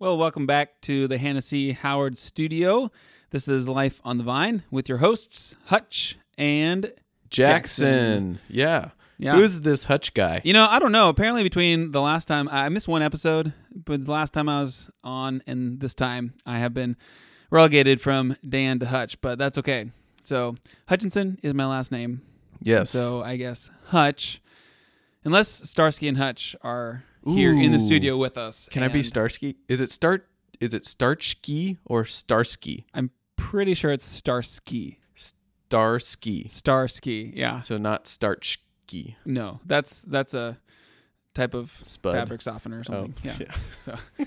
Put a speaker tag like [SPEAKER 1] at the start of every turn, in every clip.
[SPEAKER 1] Well, welcome back to the Hannah Howard studio. This is Life on the Vine with your hosts, Hutch and
[SPEAKER 2] Jackson. Yeah.
[SPEAKER 1] Yeah.
[SPEAKER 2] Who's this Hutch guy?
[SPEAKER 1] You know, I don't know. Apparently, between the last time I missed one episode, but the last time I was on and this time, I have been relegated from Dan to Hutch, but that's okay. So Hutchinson is my last name.
[SPEAKER 2] Yes.
[SPEAKER 1] So I guess Hutch, unless Starsky and Hutch are here in the studio with us.
[SPEAKER 2] Can I be
[SPEAKER 1] and
[SPEAKER 2] Starsky? Is it Start? Is it Starchky or Starsky?
[SPEAKER 1] I'm pretty sure it's Starsky.
[SPEAKER 2] Starsky.
[SPEAKER 1] Starsky, yeah.
[SPEAKER 2] So not Starchky.
[SPEAKER 1] No, that's that's a type of
[SPEAKER 2] Spud.
[SPEAKER 1] fabric softener or
[SPEAKER 2] Oh,
[SPEAKER 1] something. yeah.
[SPEAKER 2] yeah.
[SPEAKER 1] So,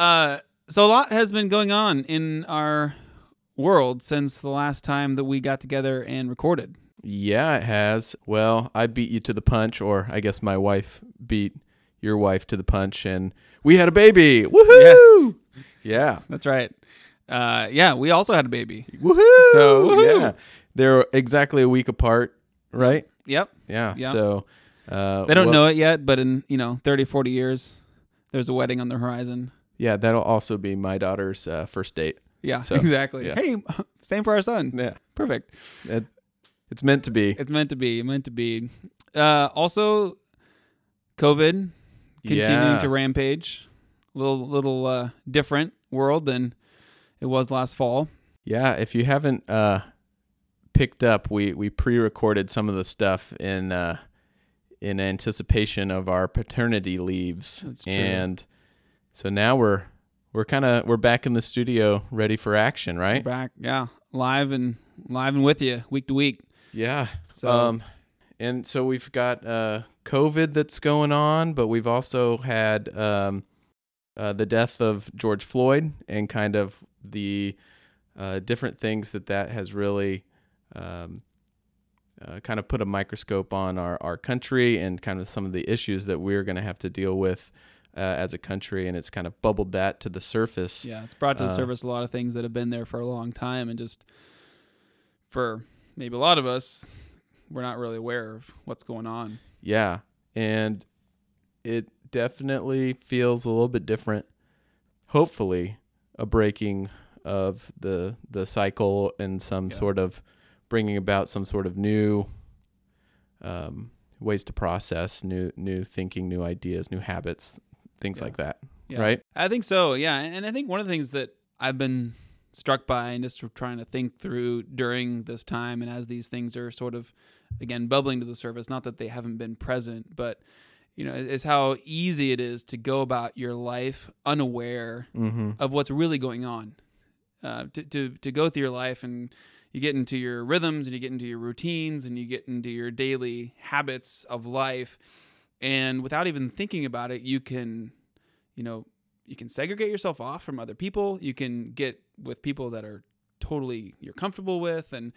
[SPEAKER 1] uh, so a lot has been going on in our world since the last time that we got together and recorded.
[SPEAKER 2] Yeah, it has. Well, I beat you to the punch, or I guess my wife beat your wife to the punch, and we had a baby. Woohoo! Yeah.
[SPEAKER 1] That's right. Uh, yeah, we also had a baby.
[SPEAKER 2] Woohoo!
[SPEAKER 1] So, woohoo.
[SPEAKER 2] yeah, they're exactly a week apart, right?
[SPEAKER 1] Yep.
[SPEAKER 2] Yeah.
[SPEAKER 1] Yeah.
[SPEAKER 2] So uh,
[SPEAKER 1] They don't
[SPEAKER 2] well-
[SPEAKER 1] know it yet, but in you know 30, 40 years, there's a wedding on the horizon.
[SPEAKER 2] Yeah, that'll also be my daughter's uh, first date.
[SPEAKER 1] Yeah,
[SPEAKER 2] So,
[SPEAKER 1] exactly.
[SPEAKER 2] yeah.
[SPEAKER 1] Hey, same for our son.
[SPEAKER 2] Yeah,
[SPEAKER 1] Perfect.
[SPEAKER 2] it, it's meant to be.
[SPEAKER 1] It's meant to be. Meant to be. Uh, also, COVID continuing
[SPEAKER 2] Yeah.
[SPEAKER 1] to rampage. A little little uh, different world than it was last fall.
[SPEAKER 2] Yeah, if you haven't uh, picked up, we we pre-recorded some of the stuff in uh, in anticipation of our paternity leaves,
[SPEAKER 1] That's true.
[SPEAKER 2] and so now we're we're kind of we're back in the studio, ready for action, right?
[SPEAKER 1] Back, yeah, live and live and with you week to week.
[SPEAKER 2] Yeah.
[SPEAKER 1] So
[SPEAKER 2] Um, and so we've got uh, COVID that's going on, but we've also had um, uh, the death of George Floyd and kind of the uh, different things that that has really um, uh, kind of put a microscope on our, our country and kind of some of the issues that we're going to have to deal with uh, as a country. And it's kind of bubbled that to the surface.
[SPEAKER 1] yeah, it's brought to the
[SPEAKER 2] uh,
[SPEAKER 1] surface a lot of things that have been there for a long time, and just for maybe a lot of us, we're not really aware of what's going on.
[SPEAKER 2] Yeah. And it definitely feels a little bit different. Hopefully, a breaking of the the cycle and some
[SPEAKER 1] Yeah.
[SPEAKER 2] sort of bringing about some sort of new um, ways to process, new new thinking, new ideas, new habits, things
[SPEAKER 1] Yeah.
[SPEAKER 2] like that.
[SPEAKER 1] Yeah.
[SPEAKER 2] Right?
[SPEAKER 1] I think so. Yeah, and I think one of the things that I've been struck by and just trying to think through during this time and as these things are sort of again bubbling to the surface, not that they haven't been present, but you know, is how easy it is to go about your life unaware
[SPEAKER 2] Mm-hmm.
[SPEAKER 1] of what's really going on. Uh, to, to to go through your life and you get into your rhythms and you get into your routines and you get into your daily habits of life, and without even thinking about it, you can, you know, you can segregate yourself off from other people. You can get with people that are totally you're comfortable with and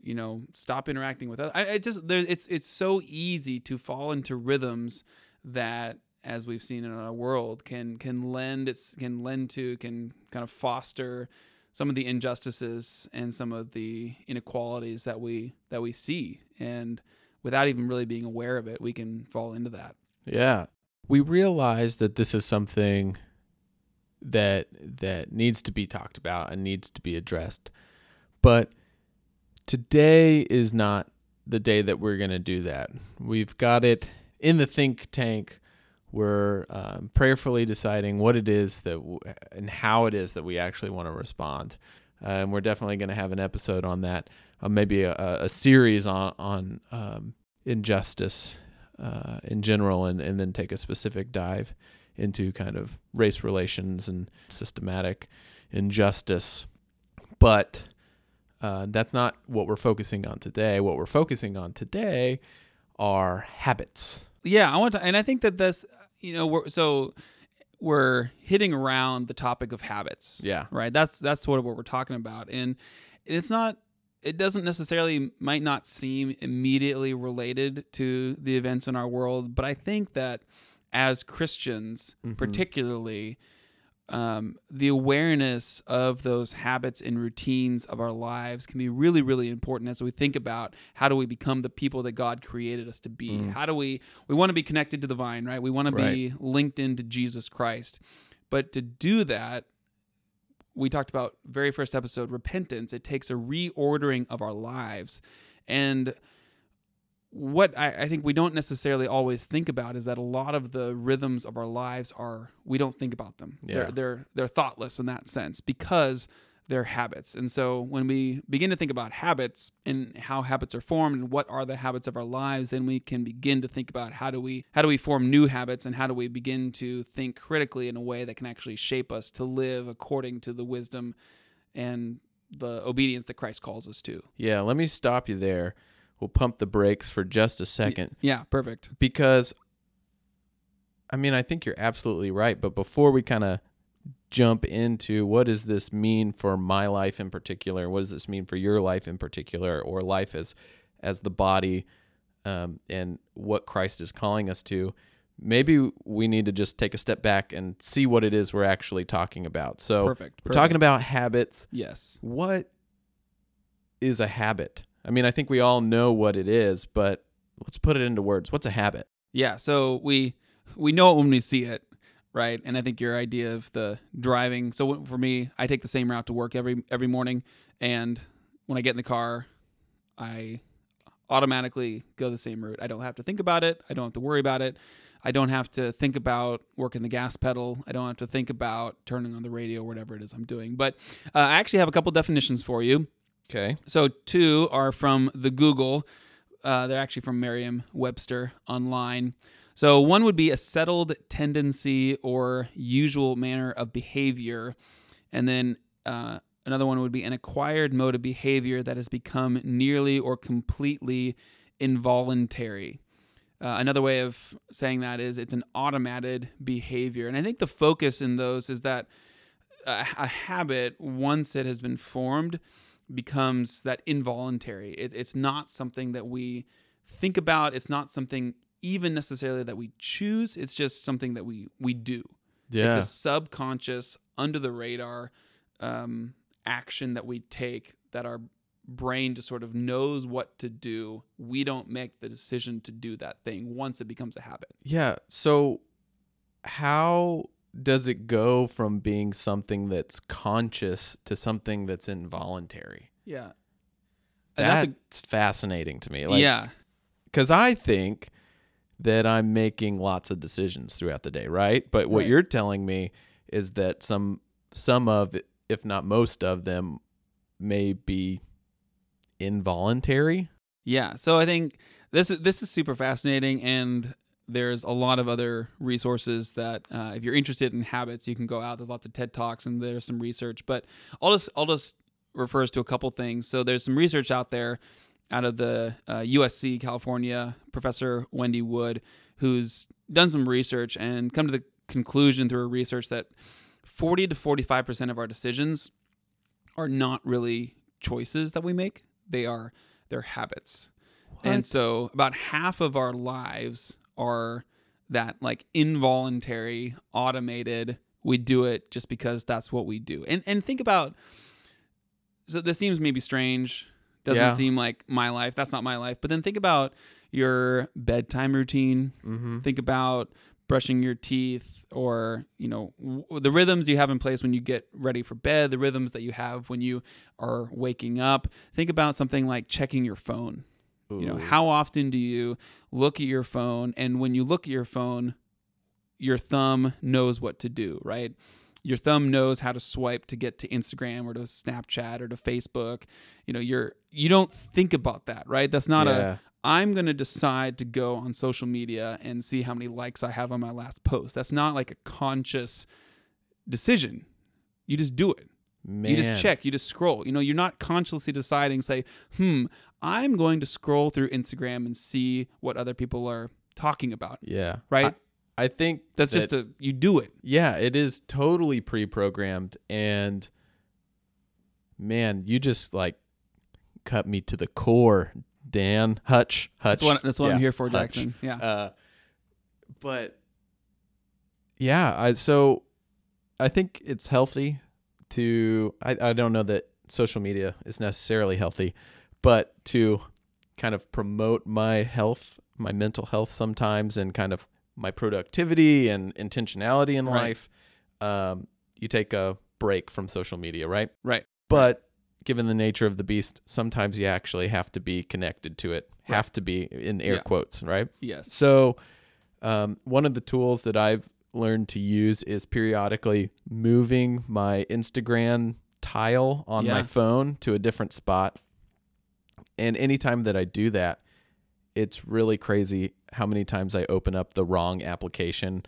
[SPEAKER 1] you know stop interacting with others. I, I just there it's it's so easy to fall into rhythms that as we've seen in our world can can lend it's can lend to can kind of foster some of the injustices and some of the inequalities that we that we see and without even really being aware of it we can fall into that
[SPEAKER 2] Yeah. We realize that this is something that that needs to be talked about and needs to be addressed. But today is not the day that we're going to do that. We've got it in the think tank. We're um, prayerfully deciding what it is that w- and how it is that we actually want to respond. Uh, and we're definitely going to have an episode on that, uh, maybe a, a series on on um, injustice uh, in general, and, and then take a specific dive into kind of race relations and systematic injustice. But uh, that's not what we're focusing on today. What we're focusing on today are habits.
[SPEAKER 1] yeah i want to and i think that this you know we're so we're hitting around the topic of habits
[SPEAKER 2] Yeah.
[SPEAKER 1] right that's that's sort of what we're talking about and it's not it doesn't necessarily might not seem immediately related to the events in our world but i think that as christians
[SPEAKER 2] Mhm.
[SPEAKER 1] particularly um, the awareness of those habits and routines of our lives can be really, really important as we think about how do we become the people that God created us to be.
[SPEAKER 2] Mm.
[SPEAKER 1] How do we we want to be connected to the vine, right? We want to be linked into Jesus Christ. But to do that, we talked about very first episode repentance. It takes a reordering of our lives. And what I, I, think we don't necessarily always think about is that a lot of the rhythms of our lives are we don't think about them.
[SPEAKER 2] Yeah.
[SPEAKER 1] They're they're they're thoughtless in that sense because they're habits. And so when we begin to think about habits and how habits are formed and what are the habits of our lives, then we can begin to think about how do we how do we form new habits and how do we begin to think critically in a way that can actually shape us to live according to the wisdom and the obedience that Christ calls us to.
[SPEAKER 2] Yeah, let me stop you there we'll pump the brakes for just a second.
[SPEAKER 1] Yeah, perfect.
[SPEAKER 2] Because I mean, I think you're absolutely right, but before we kind of jump into what does this mean for my life in particular, what does this mean for your life in particular, or life as as the body, um, and what Christ is calling us to, maybe we need to just take a step back and see what it is we're actually talking about. So,
[SPEAKER 1] perfect. perfect.
[SPEAKER 2] we're talking about habits.
[SPEAKER 1] Yes.
[SPEAKER 2] What is a habit? I mean, I think we all know what it is, but let's put it into words. What's a habit?
[SPEAKER 1] Yeah, so we we know it when we see it, right? And I think your idea of the driving. So for me, I take the same route to work every every morning, and when I get in the car, I automatically go the same route. I don't have to think about it. I don't have to worry about it. I don't have to think about working the gas pedal. I don't have to think about turning on the radio, whatever it is I'm doing. But uh, I actually have a couple definitions for you.
[SPEAKER 2] Okay.
[SPEAKER 1] So two are from the Google. Uh, they're actually from Merriam-Webster online. So one would be a settled tendency or usual manner of behavior, and then uh, another one would be an acquired mode of behavior that has become nearly or completely involuntary. Uh, another way of saying that is it's an automated behavior, and I think the focus in those is that a, a habit once it has been formed becomes that involuntary. It, it's not something that we think about. It's not something even necessarily that we choose. It's just something that we we do.
[SPEAKER 2] Yeah.
[SPEAKER 1] It's a subconscious, under the radar um, action that we take that our brain just sort of knows what to do. We don't make the decision to do that thing once it becomes a habit.
[SPEAKER 2] Yeah. So how does it go from being something that's conscious to something that's involuntary?
[SPEAKER 1] Yeah.
[SPEAKER 2] And that's, that's a, fascinating to me. Like,
[SPEAKER 1] yeah.
[SPEAKER 2] Because I think that I'm making lots of decisions throughout the day, right? But what
[SPEAKER 1] right.
[SPEAKER 2] you're telling me is that some some of, if not most of them, may be involuntary.
[SPEAKER 1] Yeah. So I think this is this is super fascinating, and there's a lot of other resources that uh, if you're interested in habits you can go out. There's lots of ted talks and there's some research but i'll just i'll just refers to a couple things. So there's some research out there out of the uh, usc california professor wendy wood who's done some research and come to the conclusion through her research that 40 to 45% of our decisions are not really choices that we make. They are they're habits.
[SPEAKER 2] What?
[SPEAKER 1] and so about half of our lives are that like involuntary, automated. We do it just because that's what we do. And and think about so this seems maybe strange. Doesn't
[SPEAKER 2] Yeah.
[SPEAKER 1] seem like my life. That's not my life. But then think about your bedtime routine.
[SPEAKER 2] Mm-hmm.
[SPEAKER 1] Think about brushing your teeth or, you know, w- the rhythms you have in place when you get ready for bed, the rhythms that you have when you are waking up. Think about something like checking your phone. You know, how often do you look at your phone? And when you look at your phone, your thumb knows what to do, right? Your thumb knows how to swipe to get to Instagram or to Snapchat or to Facebook. You know, you're you don't think about that, right? That's not
[SPEAKER 2] Yeah.
[SPEAKER 1] a I'm going to decide to go on social media and see how many likes I have on my last post. That's not like a conscious decision. You just do it.
[SPEAKER 2] Man.
[SPEAKER 1] You just check, you just scroll. You know, you're not consciously deciding, say, hmm, I'm going to scroll through Instagram and see what other people are talking about.
[SPEAKER 2] Yeah.
[SPEAKER 1] Right?
[SPEAKER 2] I, I think
[SPEAKER 1] That's
[SPEAKER 2] that-
[SPEAKER 1] just a, you do it.
[SPEAKER 2] Yeah, it is totally pre-programmed and man, you just like cut me to the core, Dan. Hutch, Hutch.
[SPEAKER 1] That's what, that's what
[SPEAKER 2] Yeah,
[SPEAKER 1] I'm here for,
[SPEAKER 2] Hutch.
[SPEAKER 1] Jackson. Yeah.
[SPEAKER 2] Uh, but yeah, I so I think it's healthy to I, I don't know that social media is necessarily healthy, but to kind of promote my health, my mental health sometimes and kind of my productivity and intentionality in
[SPEAKER 1] Right.
[SPEAKER 2] life. um, you take a break from social media, right?
[SPEAKER 1] Right.
[SPEAKER 2] But given the nature of the beast, sometimes you actually have to be connected to it.
[SPEAKER 1] Right.
[SPEAKER 2] Have to be in air
[SPEAKER 1] Yeah.
[SPEAKER 2] quotes, right?
[SPEAKER 1] Yes.
[SPEAKER 2] So, um, one of the tools that I've learned to use is periodically moving my Instagram tile on my phone to a different spot. And anytime that I do that, it's really crazy how many times I open up the wrong application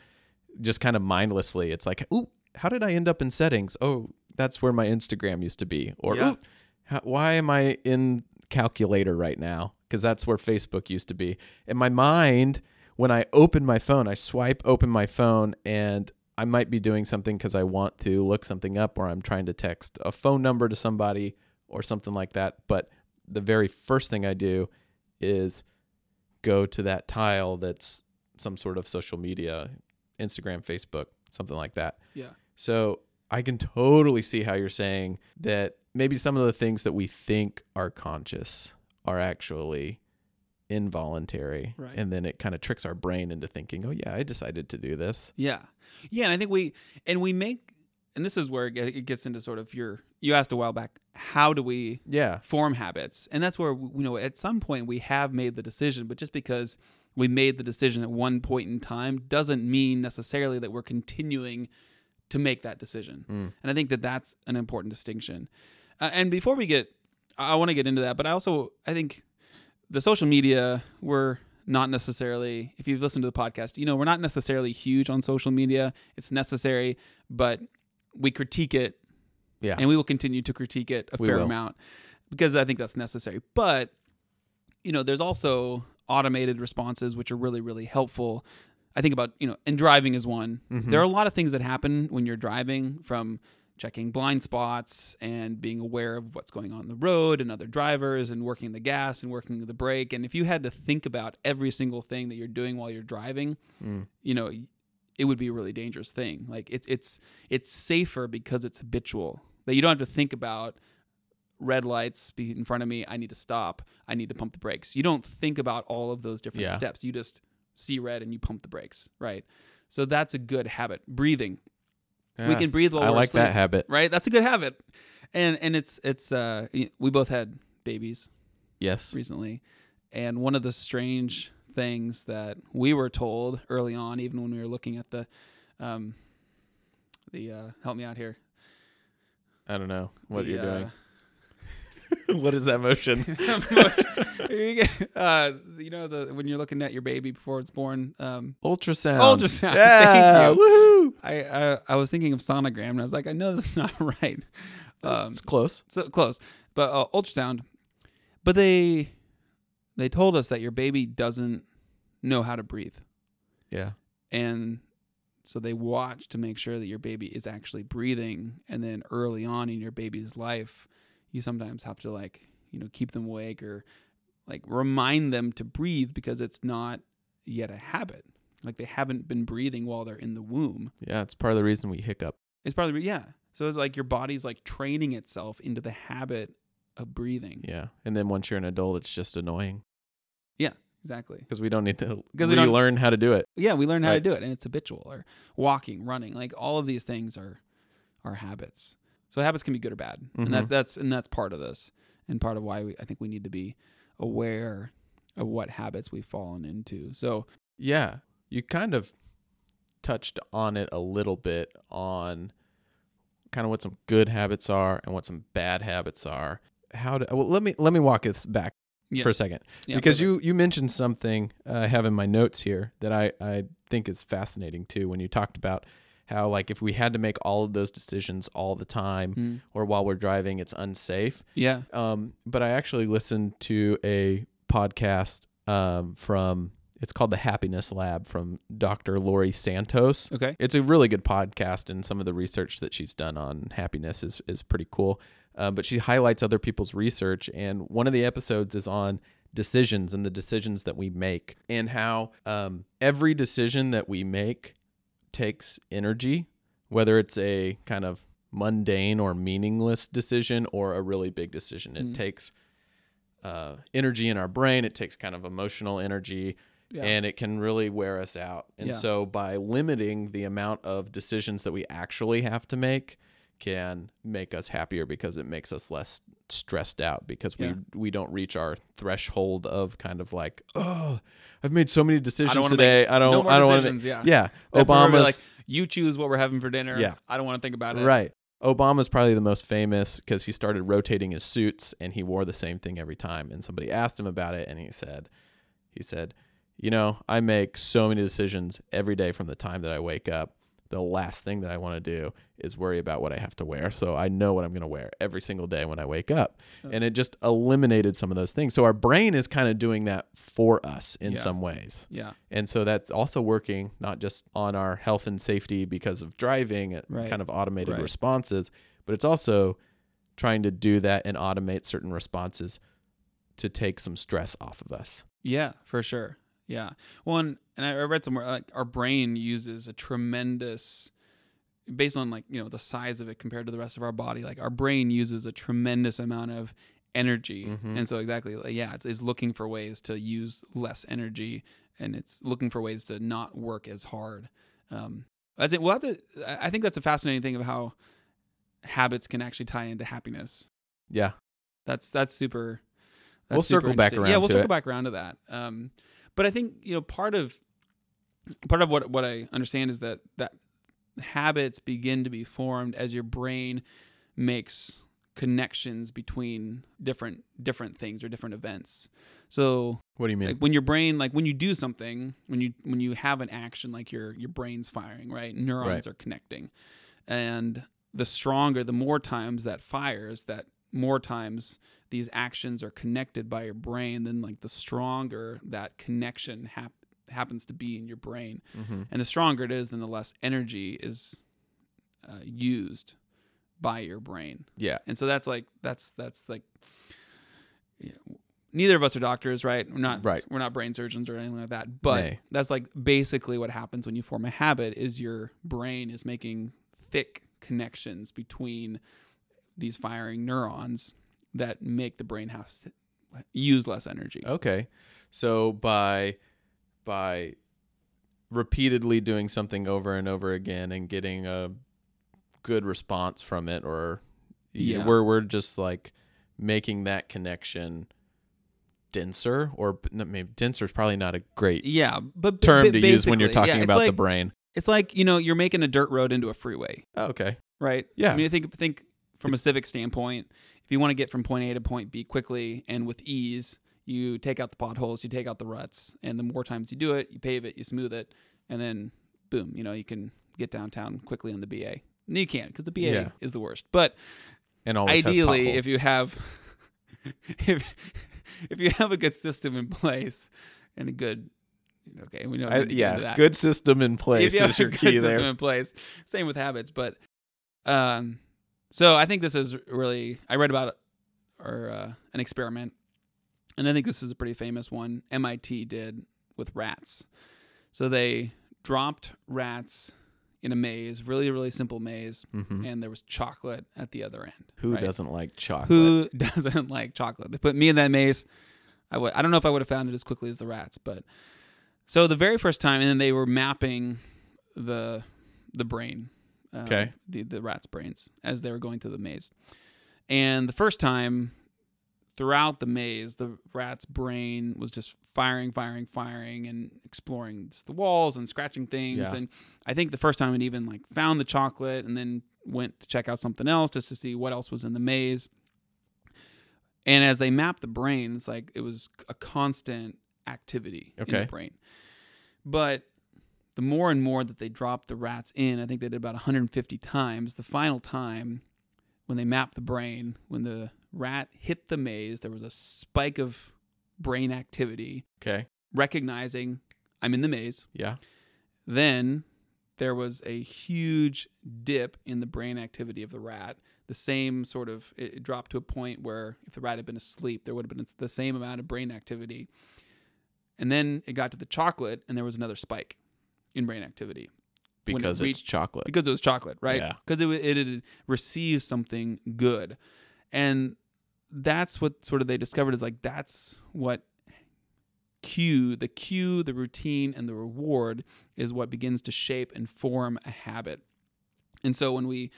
[SPEAKER 2] just kind of mindlessly. It's like, ooh, how did I end up in settings? Oh, that's where my Instagram used to be. Or,
[SPEAKER 1] Yeah.
[SPEAKER 2] ooh, how, why am I in calculator right now? Because that's where Facebook used to be. In my mind, when I open my phone, I swipe open my phone and I might be doing something because I want to look something up or I'm trying to text a phone number to somebody or something like that. But the very first thing I do is go to that tile that's some sort of social media, Instagram, Facebook, something like that.
[SPEAKER 1] Yeah.
[SPEAKER 2] So I can totally see how you're saying that maybe some of the things that we think are conscious are actually involuntary.
[SPEAKER 1] Right.
[SPEAKER 2] And then it kind of tricks our brain into thinking, oh, yeah, I decided to do this.
[SPEAKER 1] Yeah. Yeah, and I think we and we make and this is where it gets into sort of your you asked a while back how do we
[SPEAKER 2] Yeah.
[SPEAKER 1] form habits and that's where you know at some point we have made the decision but just because we made the decision at one point in time doesn't mean necessarily that we're continuing to make that decision
[SPEAKER 2] Mm.
[SPEAKER 1] and i think that that's an important distinction uh, and before we get i want to get into that but i also i think the social media we're not necessarily if you've listened to the podcast you know we're not necessarily huge on social media it's necessary but we critique it
[SPEAKER 2] Yeah.
[SPEAKER 1] and we will continue to critique it a
[SPEAKER 2] We
[SPEAKER 1] fair
[SPEAKER 2] will.
[SPEAKER 1] amount because I think that's necessary. But you know, there's also automated responses which are really really helpful. I think about you know, and driving is one.
[SPEAKER 2] Mhm.
[SPEAKER 1] There are a lot of things that happen when you're driving, from checking blind spots and being aware of what's going on the road and other drivers and working the gas and working the brake. And if you had to think about every single thing that you're doing while you're driving,
[SPEAKER 2] Mm.
[SPEAKER 1] you know, it would be a really dangerous thing. Like it's it's it's safer because it's habitual. That you don't have to think about red lights be in front of me. I need to stop. I need to pump the brakes. You don't think about all of those different
[SPEAKER 2] Yeah.
[SPEAKER 1] steps. You just see red and you pump the brakes, right? So that's a good habit. Breathing. We can breathe while
[SPEAKER 2] I
[SPEAKER 1] we're
[SPEAKER 2] like
[SPEAKER 1] asleep,
[SPEAKER 2] that habit.
[SPEAKER 1] right? That's a good habit. And and it's it's uh we both had babies
[SPEAKER 2] Yes.
[SPEAKER 1] recently. And one of the strange things that we were told early on, even when we were looking at the, um, the uh, help me out here.
[SPEAKER 2] I don't know what
[SPEAKER 1] The,
[SPEAKER 2] you're
[SPEAKER 1] uh,
[SPEAKER 2] doing. what is that motion?
[SPEAKER 1] Here you go. uh, you know the when you're looking at your baby before it's born. Um,
[SPEAKER 2] Ultrasound.
[SPEAKER 1] Ultrasound.
[SPEAKER 2] Yeah.
[SPEAKER 1] Thank you.
[SPEAKER 2] Woohoo.
[SPEAKER 1] I, I I was thinking of sonogram, and I was like, I know that's not right. Um,
[SPEAKER 2] it's close.
[SPEAKER 1] so close, but uh, ultrasound. But they they told us that your baby doesn't know how to breathe.
[SPEAKER 2] Yeah.
[SPEAKER 1] and so they watch to make sure that your baby is actually breathing and then early on in your baby's life you sometimes have to like you know keep them awake or like remind them to breathe because it's not yet a habit like they haven't been breathing while they're in the womb
[SPEAKER 2] Yeah. It's part of the reason we hiccup.
[SPEAKER 1] it's part of the yeah so it's like your body's like training itself into the habit of breathing
[SPEAKER 2] Yeah. And then once you're an adult, it's just annoying Yeah,
[SPEAKER 1] exactly
[SPEAKER 2] because we don't need to
[SPEAKER 1] 'Cause we don't-
[SPEAKER 2] how to do it.
[SPEAKER 1] yeah we learn how to do it and it's habitual or walking running like all of these things are are habits so habits can be good or bad and
[SPEAKER 2] Mhm.
[SPEAKER 1] that that's and that's part of this and part of why we, i think we need to be aware of what habits we've fallen into so
[SPEAKER 2] Yeah. You kind of touched on it a little bit on kind of what some good habits are and what some bad habits are. How to well let me let me walk this back
[SPEAKER 1] Yeah.
[SPEAKER 2] for a second.
[SPEAKER 1] yeah,
[SPEAKER 2] because
[SPEAKER 1] perfect.
[SPEAKER 2] you you mentioned something uh, I have in my notes here that I I think is fascinating too when you talked about how like if we had to make all of those decisions all the time
[SPEAKER 1] Mm.
[SPEAKER 2] or while we're driving it's unsafe.
[SPEAKER 1] yeah
[SPEAKER 2] Um, but I actually listened to a podcast um, from it's called the Happiness Lab from Dr. Laurie Santos.
[SPEAKER 1] okay
[SPEAKER 2] It's a really good podcast, and some of the research that she's done on happiness is is pretty cool. Uh, but she highlights other people's research, and one of the episodes is on decisions and the decisions that we make, and how um, every decision that we make takes energy, whether it's a kind of mundane or meaningless decision or a really big decision. It
[SPEAKER 1] Mm.
[SPEAKER 2] takes uh, energy in our brain. It takes kind of emotional energy.
[SPEAKER 1] Yeah.
[SPEAKER 2] and it can really wear us out. And
[SPEAKER 1] Yeah.
[SPEAKER 2] so by limiting the amount of decisions that we actually have to make can make us happier because it makes us less stressed out because
[SPEAKER 1] Yeah.
[SPEAKER 2] we we don't reach our threshold of kind of like, oh, I've made so many decisions
[SPEAKER 1] wanna
[SPEAKER 2] today. I don't I don't want to
[SPEAKER 1] yeah.
[SPEAKER 2] Yeah. Obama's
[SPEAKER 1] like you choose what we're having for dinner.
[SPEAKER 2] Yeah.
[SPEAKER 1] I don't want to think about it.
[SPEAKER 2] Right. Obama's probably the most famous because he started rotating his suits and he wore the same thing every time. And somebody asked him about it, and he said, he said, you know, I make so many decisions every day from the time that I wake up. The last thing that I want to do is worry about what I have to wear. So I know what I'm going to wear every single day when I wake up. And it just eliminated some of those things. So our brain is kind of doing that for us in
[SPEAKER 1] Yeah.
[SPEAKER 2] some ways.
[SPEAKER 1] Yeah.
[SPEAKER 2] And so that's also working not just on our health and safety because of driving,
[SPEAKER 1] Right.
[SPEAKER 2] kind of automated
[SPEAKER 1] Right.
[SPEAKER 2] responses, but it's also trying to do that and automate certain responses to take some stress off of us.
[SPEAKER 1] Yeah, for sure. Yeah. One, and I I read somewhere like our brain uses a tremendous, based on like you know the size of it compared to the rest of our body. Like our brain uses a tremendous amount of energy,
[SPEAKER 2] Mhm.
[SPEAKER 1] and so exactly, like, yeah, it's, it's looking for ways to use less energy, and it's looking for ways to not work as hard. Um, that's it. We'll have to. I I think that's a fascinating thing of how habits can actually tie into happiness.
[SPEAKER 2] Yeah.
[SPEAKER 1] That's that's super.
[SPEAKER 2] We'll
[SPEAKER 1] super
[SPEAKER 2] circle back
[SPEAKER 1] interesting. Yeah, we'll circle
[SPEAKER 2] it.
[SPEAKER 1] back around to that. Um, but I think you know part of part of what what I understand is that that habits begin to be formed as your brain makes connections between different different things or different events. So
[SPEAKER 2] What do you mean?
[SPEAKER 1] like when your brain like when you do something when you when you have an action like your your brain's firing right neurons
[SPEAKER 2] Right.
[SPEAKER 1] are connecting and the stronger the more times that fires that more times these actions are connected by your brain then like the stronger that connection hap- happens to be in your brain
[SPEAKER 2] mm-hmm.
[SPEAKER 1] and the stronger it is then the less energy is uh, used by your brain
[SPEAKER 2] Yeah.
[SPEAKER 1] and so that's like that's that's like yeah, neither of us are doctors right we're not
[SPEAKER 2] Right.
[SPEAKER 1] we're not brain surgeons or anything like that but
[SPEAKER 2] Nay.
[SPEAKER 1] that's like basically what happens when you form a habit is your brain is making thick connections between these firing neurons that make the brain house use less energy
[SPEAKER 2] Okay. So by by repeatedly doing something over and over again and getting a good response from it or
[SPEAKER 1] Yeah.
[SPEAKER 2] we're we're just like making that connection denser or maybe denser is probably not a great
[SPEAKER 1] yeah but
[SPEAKER 2] term to use when you're
[SPEAKER 1] yeah,
[SPEAKER 2] talking
[SPEAKER 1] it's
[SPEAKER 2] about the brain.
[SPEAKER 1] it's like you know you're making a dirt road into a freeway
[SPEAKER 2] Oh, okay.
[SPEAKER 1] right?
[SPEAKER 2] Yeah.
[SPEAKER 1] I mean, I think think from a civic standpoint, if you want to get from point A to point B quickly and with ease, you take out the potholes, you take out the ruts, and the more times you do it, you pave it, you smooth it, and then boom, you know, you can get downtown quickly on the BA. And you can't because the BA
[SPEAKER 2] Yeah.
[SPEAKER 1] is the worst. But
[SPEAKER 2] And
[SPEAKER 1] ideally, if you have if if you have a good system in place and a good okay, we know
[SPEAKER 2] I- yeah, good system in place
[SPEAKER 1] if you
[SPEAKER 2] is your key
[SPEAKER 1] good system
[SPEAKER 2] there.
[SPEAKER 1] in place. Same with habits, but um, so I think this is really I read about or uh, an experiment, and I think this is a pretty famous one. MIT did with rats. So they dropped rats in a maze, really really simple maze,
[SPEAKER 2] Mhm.
[SPEAKER 1] and there was chocolate at the other end.
[SPEAKER 2] Who
[SPEAKER 1] right?
[SPEAKER 2] doesn't like chocolate?
[SPEAKER 1] Who doesn't like chocolate? They put me in that maze. I would. I don't know if I would have found it as quickly as the rats, but so the very first time, and then they were mapping the the brain, uh,
[SPEAKER 2] Okay.
[SPEAKER 1] the the rats' brains as they were going through the maze. And the first time, throughout the maze, the rat's brain was just firing, firing, firing, and exploring the walls and scratching things.
[SPEAKER 2] Yeah.
[SPEAKER 1] And I think the first time it even like found the chocolate and then went to check out something else just to see what else was in the maze. And as they mapped the brain, it's like it was a constant activity in the brain. But the more and more that they dropped the rats in, I think they did about 150 times. The final time when they mapped the brain, when the rat hit the maze, there was a spike of brain activity,
[SPEAKER 2] Okay.
[SPEAKER 1] recognizing I'm in the maze.
[SPEAKER 2] Yeah.
[SPEAKER 1] Then there was a huge dip in the brain activity of the rat. The same sort of, it dropped to a point where if the rat had been asleep, there would have been the same amount of brain activity. And then it got to the chocolate, and there was another spike in brain activity When it
[SPEAKER 2] Because it's chocolate.
[SPEAKER 1] because it was chocolate, right?
[SPEAKER 2] Yeah.
[SPEAKER 1] Because it, it had received something good, and that's what sort of they discovered is like that's what cue, the cue, the routine, and the reward is what begins to shape and form a habit. And so when we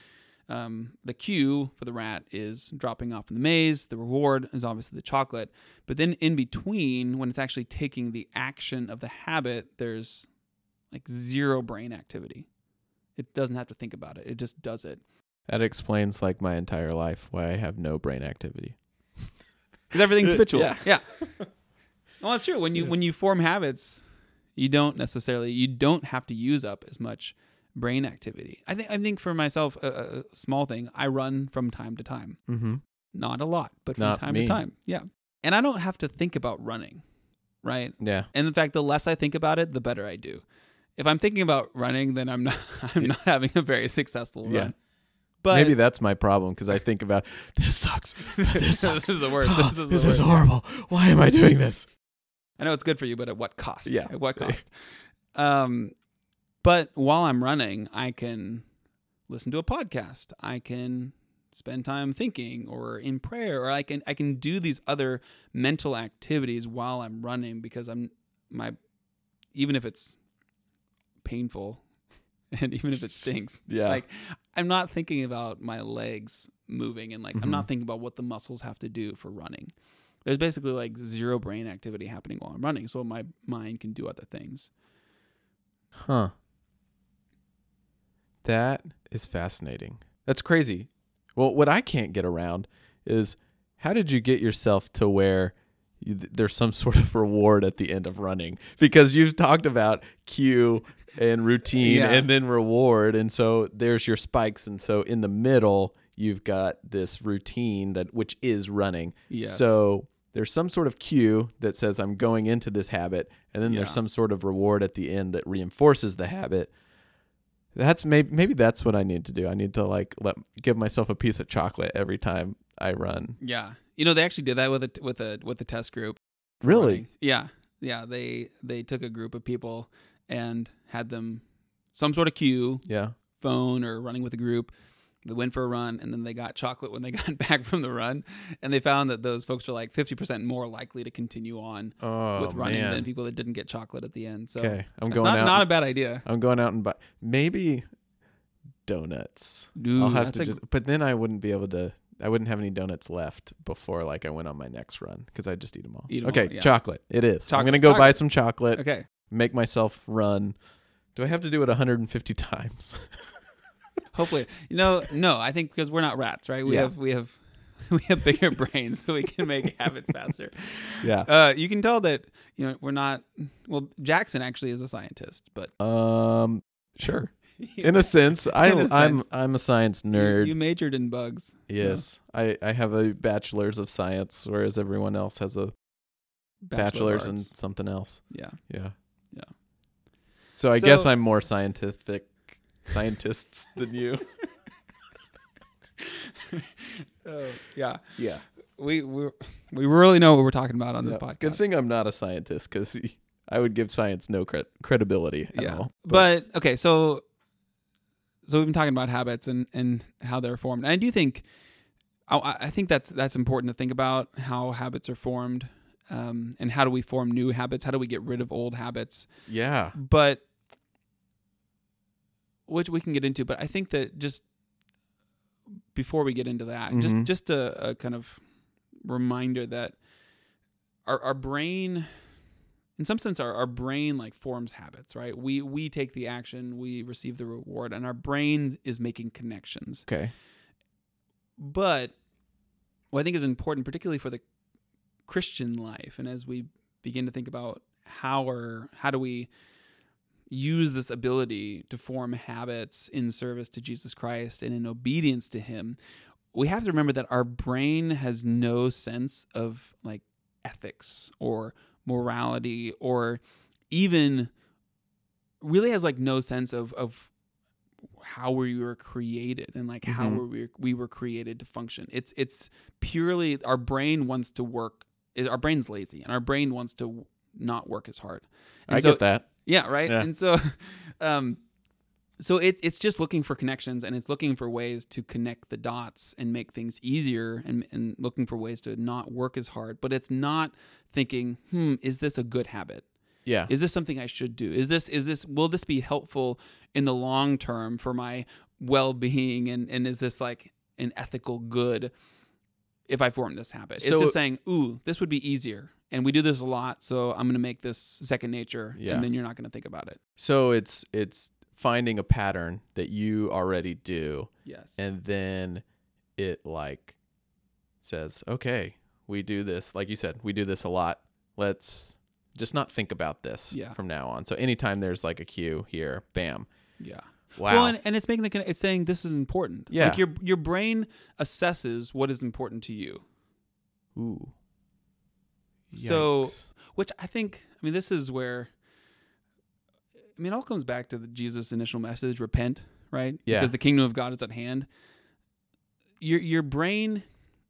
[SPEAKER 1] um, the cue for the rat is dropping off in the maze. The reward is obviously the chocolate. But then in between, when it's actually taking the action of the habit, there's like zero brain activity. It doesn't have to think about it. It just does it.
[SPEAKER 2] That explains like my entire life why I have no brain activity.
[SPEAKER 1] Because everything's habitual.
[SPEAKER 2] Yeah.
[SPEAKER 1] yeah. Well, that's true. When you when you form habits, you don't necessarily you don't have to use up as much brain activity. I think I think for myself, a, a small thing, I run from time to time.
[SPEAKER 2] Mm-hmm.
[SPEAKER 1] Not a lot, but from
[SPEAKER 2] Not
[SPEAKER 1] time
[SPEAKER 2] me.
[SPEAKER 1] to time. Yeah. And I don't have to think about running, right?
[SPEAKER 2] Yeah.
[SPEAKER 1] And in fact, the less I think about it, the better I do. If I'm thinking about running, then I'm not I'm not having a very successful run.
[SPEAKER 2] Yeah.
[SPEAKER 1] But
[SPEAKER 2] Maybe that's my problem because I think about this sucks. This sucks.
[SPEAKER 1] this is the worst.
[SPEAKER 2] Oh,
[SPEAKER 1] This is
[SPEAKER 2] this is horrible. Why am I doing this?
[SPEAKER 1] I know it's good for you, but at what cost?
[SPEAKER 2] Yeah.
[SPEAKER 1] At what cost? um, but while I'm running, I can listen to a podcast. I can spend time thinking or in prayer, or I can I can do these other mental activities while I'm running because I'm my even if it's painful and even if it stinks.
[SPEAKER 2] Yeah.
[SPEAKER 1] Like I'm not thinking about my legs moving and like I'm not
[SPEAKER 2] Mhm.
[SPEAKER 1] thinking about what the muscles have to do for running. There's basically like zero brain activity happening while I'm running, so my mind can do other things.
[SPEAKER 2] Huh. That is fascinating. That's crazy. Well, what I can't get around is how did you get yourself to where there's some sort of reward at the end of running? Because you've talked about cue and routine
[SPEAKER 1] Yeah.
[SPEAKER 2] and then reward. And so there's your spikes. And so in the middle, you've got this routine that which is running.
[SPEAKER 1] Yes.
[SPEAKER 2] So there's some sort of cue that says I'm going into this habit, and then
[SPEAKER 1] Yeah.
[SPEAKER 2] there's some sort of reward at the end that reinforces the habit. That's maybe maybe that's what I need to do. I need to like let give myself a piece of chocolate every time I run.
[SPEAKER 1] Yeah, you know they actually did that with a with a with a test group.
[SPEAKER 2] Really?
[SPEAKER 1] running. Yeah, yeah. They they took a group of people and had them some sort of cue,
[SPEAKER 2] Yeah.
[SPEAKER 1] phone or running with a group. They went for a run and then they got chocolate when they got back from the run, and they found that those folks were like fifty percent more likely to continue on
[SPEAKER 2] Oh
[SPEAKER 1] with running
[SPEAKER 2] man.
[SPEAKER 1] than people that didn't get chocolate at the end. So
[SPEAKER 2] okay, I'm going
[SPEAKER 1] not
[SPEAKER 2] out.
[SPEAKER 1] not a bad idea.
[SPEAKER 2] I'm going out and buy maybe donuts.
[SPEAKER 1] Ooh,
[SPEAKER 2] I'll have to
[SPEAKER 1] a-
[SPEAKER 2] just, but then I wouldn't be able to. I wouldn't have any donuts left before like I went on my next run because I'd just eat them all.
[SPEAKER 1] Eat 'em
[SPEAKER 2] okay,
[SPEAKER 1] all, yeah.
[SPEAKER 2] chocolate. It is. I'm gonna go buy some chocolate.
[SPEAKER 1] okay.
[SPEAKER 2] Make myself run. Do I have to do it 150 times?
[SPEAKER 1] Hopefully, you know, no. I think because we're not rats, right? We
[SPEAKER 2] Yeah.
[SPEAKER 1] have we have we have bigger brains, so we can make habits faster.
[SPEAKER 2] yeah.
[SPEAKER 1] Uh, you can tell that you know we're not. Well, Jackson actually is a scientist, but
[SPEAKER 2] Um. Sure. In a sense, I,
[SPEAKER 1] In a
[SPEAKER 2] I'm. I'm a science nerd.
[SPEAKER 1] you majored in bugs. so
[SPEAKER 2] yes, I I have a bachelor's of science, whereas everyone else has a
[SPEAKER 1] Bachelor
[SPEAKER 2] bachelor's in something else.
[SPEAKER 1] yeah.
[SPEAKER 2] Yeah.
[SPEAKER 1] Yeah.
[SPEAKER 2] So I guess I'm more scientific scientists than you.
[SPEAKER 1] Oh, yeah.
[SPEAKER 2] Yeah.
[SPEAKER 1] We we we really know what we're talking about on this
[SPEAKER 2] Yeah.
[SPEAKER 1] podcast.
[SPEAKER 2] Good thing I'm not a scientist because I would give science no cred- credibility at
[SPEAKER 1] yeah.
[SPEAKER 2] all.
[SPEAKER 1] But, okay, so so we've been talking about habits and and how they're formed. And I do think I, I think that's that's important to think about how habits are formed. Um, and how do we form new habits? How do we get rid of old habits?
[SPEAKER 2] yeah.
[SPEAKER 1] But which we can get into. But I think that just before we get into that, just
[SPEAKER 2] Mhm.
[SPEAKER 1] just a, a kind of reminder that our our brain in some sense our, our brain like forms habits right we we take the action we receive the reward and our brain is making connections
[SPEAKER 2] Okay.
[SPEAKER 1] but what I think is important, particularly for the Christian life, and as we begin to think about how or how do we use this ability to form habits in service to Jesus Christ and in obedience to Him, we have to remember that our brain has no sense of like ethics or morality or even really has like no sense of of how we were created and like how
[SPEAKER 2] Mhm.
[SPEAKER 1] were we we were created to function. It's it's purely our brain wants to work. Is our brain's lazy and our brain wants to not work as hard. And
[SPEAKER 2] I
[SPEAKER 1] so-
[SPEAKER 2] get that.
[SPEAKER 1] yeah, right.
[SPEAKER 2] Yeah.
[SPEAKER 1] And so, um, so it, it's just looking for connections and it's looking for ways to connect the dots and make things easier and, and looking for ways to not work as hard but it's not thinking hmm is this a good habit
[SPEAKER 2] Yeah.
[SPEAKER 1] is this something i should do is this is this will this be helpful in the long term for my well-being and and is this like an ethical good if i form this habit it's just saying ooh this would be easier and we do this a lot so i'm going to make this second nature
[SPEAKER 2] Yeah.
[SPEAKER 1] and then you're not going to think about it
[SPEAKER 2] so it's it's finding a pattern that you already do
[SPEAKER 1] yes
[SPEAKER 2] and then it like says, "Okay, we do this like you said, we do this a lot. Let's just not think about this
[SPEAKER 1] Yeah.
[SPEAKER 2] from now on." So anytime there's like a cue here, bam.
[SPEAKER 1] yeah
[SPEAKER 2] Wow.
[SPEAKER 1] Well, and, and it's making the conne- it's saying this is important.
[SPEAKER 2] Yeah.
[SPEAKER 1] like your your brain assesses what is important to you,
[SPEAKER 2] Ooh.
[SPEAKER 1] So-
[SPEAKER 2] Yikes.
[SPEAKER 1] which I think. I mean, this is where. I mean, it all comes back to the Jesus' initial message: repent, right?
[SPEAKER 2] Yeah.
[SPEAKER 1] Because the kingdom of God is at hand. Your your brain,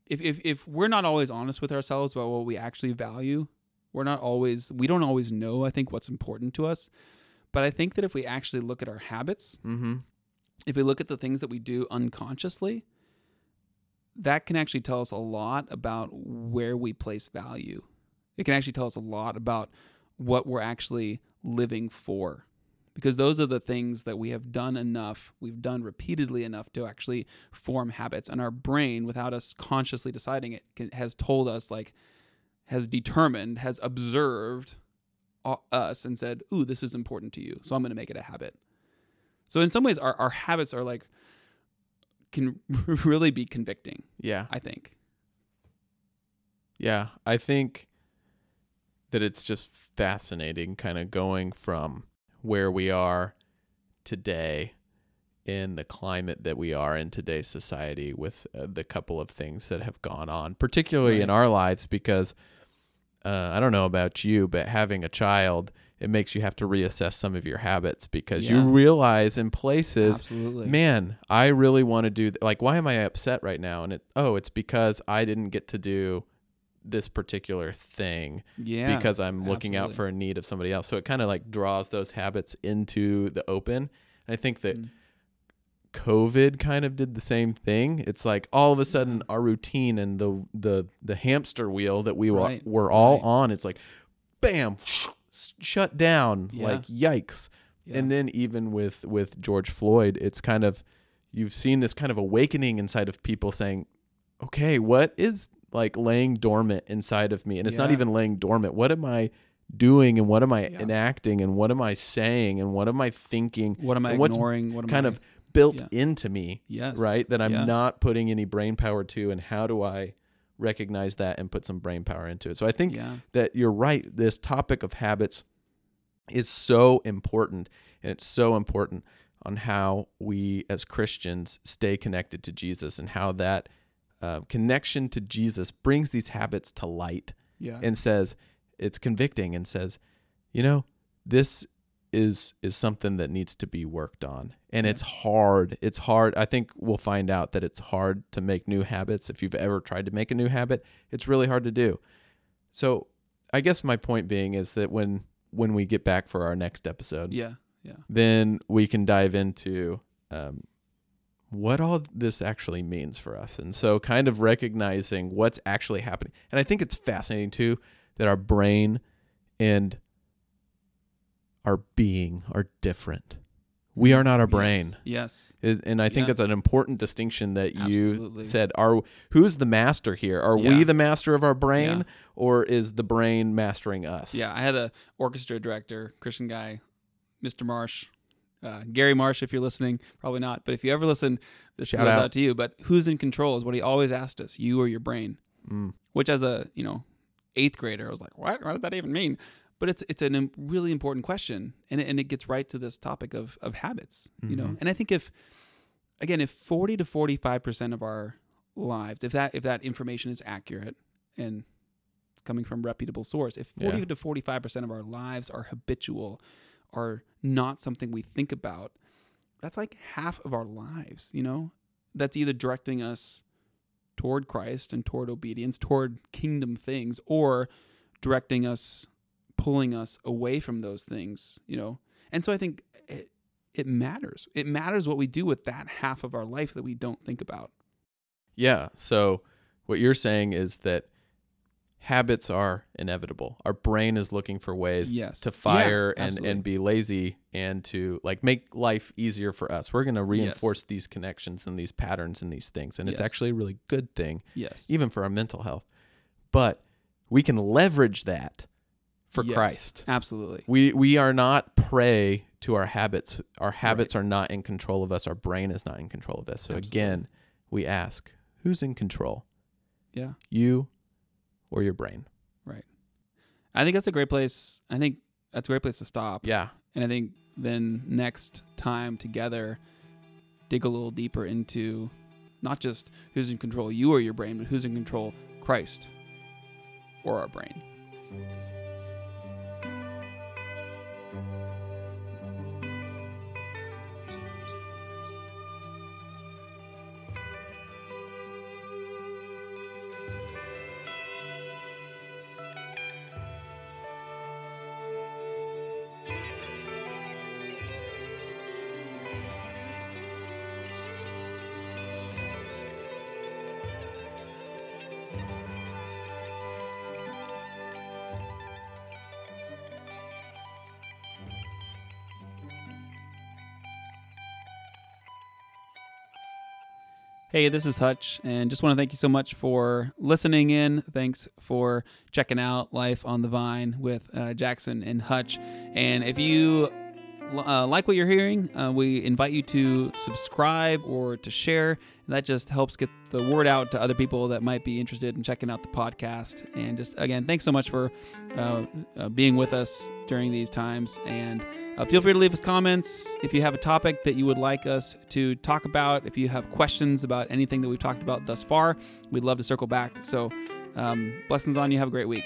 [SPEAKER 1] if if if we're not always honest with ourselves about what we actually value, we're not always we don't always know. I think what's important to us, but I think that if we actually look at our habits
[SPEAKER 2] mm-hmm.
[SPEAKER 1] if we look at the things that we do unconsciously, that can actually tell us a lot about where we place value. It can actually tell us a lot about what we're actually living for. Because those are the things that we have done enough, we've done repeatedly enough to actually form habits. And our brain, without us consciously deciding it, can, has told us, like, has determined, has observed us and said, Ooh, this is important to you. So I'm going to make it a habit. So in some ways, our, our habits are like can really be convicting.
[SPEAKER 2] Yeah.
[SPEAKER 1] I think.
[SPEAKER 2] Yeah, I think that it's just fascinating kind of going from where we are today in the climate that we are in today's society with uh, the couple of things that have gone on, particularly in our lives, because uh, I don't know about you, but having a child, it makes you have to reassess some of your habits because you realize in places
[SPEAKER 1] Absolutely.
[SPEAKER 2] man i really want to do th- like why am i upset right now and it oh it's because i didn't get to do this particular thing
[SPEAKER 1] yeah.
[SPEAKER 2] because i'm looking out for a need of somebody else so it kind of like draws those habits into the open and i think that
[SPEAKER 1] Mm.
[SPEAKER 2] Covid kind of did the same thing it's like all of a sudden our routine and the the the hamster wheel that we
[SPEAKER 1] Right,
[SPEAKER 2] were all
[SPEAKER 1] right.
[SPEAKER 2] on it's like bam shut down
[SPEAKER 1] Yeah.
[SPEAKER 2] like yikes
[SPEAKER 1] Yeah.
[SPEAKER 2] and then even with with George Floyd, it's kind of you've seen this kind of awakening inside of people saying, "Okay, what is like laying dormant inside of me?" And it's not even laying dormant. What am I doing and what am I
[SPEAKER 1] Yeah.
[SPEAKER 2] enacting and what am I saying and what am I thinking
[SPEAKER 1] what am I ignoring? What am
[SPEAKER 2] kind
[SPEAKER 1] I,
[SPEAKER 2] of built
[SPEAKER 1] yeah.
[SPEAKER 2] into me,
[SPEAKER 1] yes,
[SPEAKER 2] right? That I'm
[SPEAKER 1] Yeah.
[SPEAKER 2] not putting any brain power to and how do I recognize that and put some brain power into it. So I think
[SPEAKER 1] Yeah.
[SPEAKER 2] that you're right. This topic of habits is so important, and it's so important on how we as Christians stay connected to Jesus and how that uh, connection to Jesus brings these habits to light
[SPEAKER 1] Yeah.
[SPEAKER 2] and says it's convicting and says, you know, this is is something that needs to be worked on. And
[SPEAKER 1] Yeah.
[SPEAKER 2] it's hard. It's hard. I think we'll find out that it's hard to make new habits. If you've ever tried to make a new habit, it's really hard to do. So, I guess my point being is that when when we get back for our next episode,
[SPEAKER 1] yeah. Yeah.
[SPEAKER 2] then we can dive into um, what all this actually means for us. And so, kind of recognizing what's actually happening. And I think it's fascinating too that our brain and our being are different. We are not our brain.
[SPEAKER 1] Yes.
[SPEAKER 2] It- And I think
[SPEAKER 1] Yeah.
[SPEAKER 2] that's an important distinction that you
[SPEAKER 1] Absolutely.
[SPEAKER 2] said. Are who's the master here? Are we the master of our brain,
[SPEAKER 1] Yeah.
[SPEAKER 2] or is the brain mastering us?
[SPEAKER 1] Yeah. I had a orchestra director, Christian guy, Mr. Marsh, uh, Gary Marsh. If you're listening, probably not, but if you ever listen, this
[SPEAKER 2] Shout
[SPEAKER 1] goes
[SPEAKER 2] out.
[SPEAKER 1] out to you. But who's in control is what he always asked us: you or your brain.
[SPEAKER 2] Mm.
[SPEAKER 1] which as a you know eighth grader I was like what what does that even mean but it's it's a really important question and it, and it gets right to this topic of of habits you know
[SPEAKER 2] Mhm.
[SPEAKER 1] and I think if again if 40 to 45 percent of our lives if that if that information is accurate and coming from reputable source if 40
[SPEAKER 2] Yeah.
[SPEAKER 1] to 45 percent of our lives are habitual are not something we think about that's like half of our lives you know that's either directing us toward Christ and toward obedience, toward kingdom things, or directing us, pulling us away from those things, you know. And so I think it, it matters. It matters what we do with that half of our life that we don't think about.
[SPEAKER 2] Yeah. So what you're saying is that habits are inevitable. Our brain is looking for ways
[SPEAKER 1] Yes.
[SPEAKER 2] to fire
[SPEAKER 1] Yeah,
[SPEAKER 2] and
[SPEAKER 1] absolutely.
[SPEAKER 2] and be lazy and to like make life easier for us. We're going to reinforce these connections and these patterns and these things and it's
[SPEAKER 1] Yes.
[SPEAKER 2] actually a really good thing
[SPEAKER 1] yes.
[SPEAKER 2] even for our mental health. But we can leverage that for
[SPEAKER 1] Yes.
[SPEAKER 2] Christ.
[SPEAKER 1] Absolutely.
[SPEAKER 2] We we are not prey to our habits. Our habits are not in control of us. Our brain is not in control of us. So
[SPEAKER 1] Absolutely.
[SPEAKER 2] again, we ask, who's in control?
[SPEAKER 1] Yeah.
[SPEAKER 2] You or your brain? Right.
[SPEAKER 1] I think that's a great place. I think that's a great place to stop.
[SPEAKER 2] Yeah.
[SPEAKER 1] And I think then next time together, dig a little deeper into not just who's in control, you or your brain, but who's in control, Christ or our brain. Hey, this is Hutch, and just want to thank you so much for listening in. Thanks for checking out Life on the Vine with uh, Jackson and Hutch. And if you uh, like what you're hearing, uh, we invite you to subscribe or to share. That just helps get the word out to other people that might be interested in checking out the podcast. And just again, thanks so much for uh, uh, being with us during these times. And uh, feel free to leave us comments if you have a topic that you would like us to talk about. If you have questions about anything that we've talked about thus far, we'd love to circle back. So, um, blessings on you. Have a great week.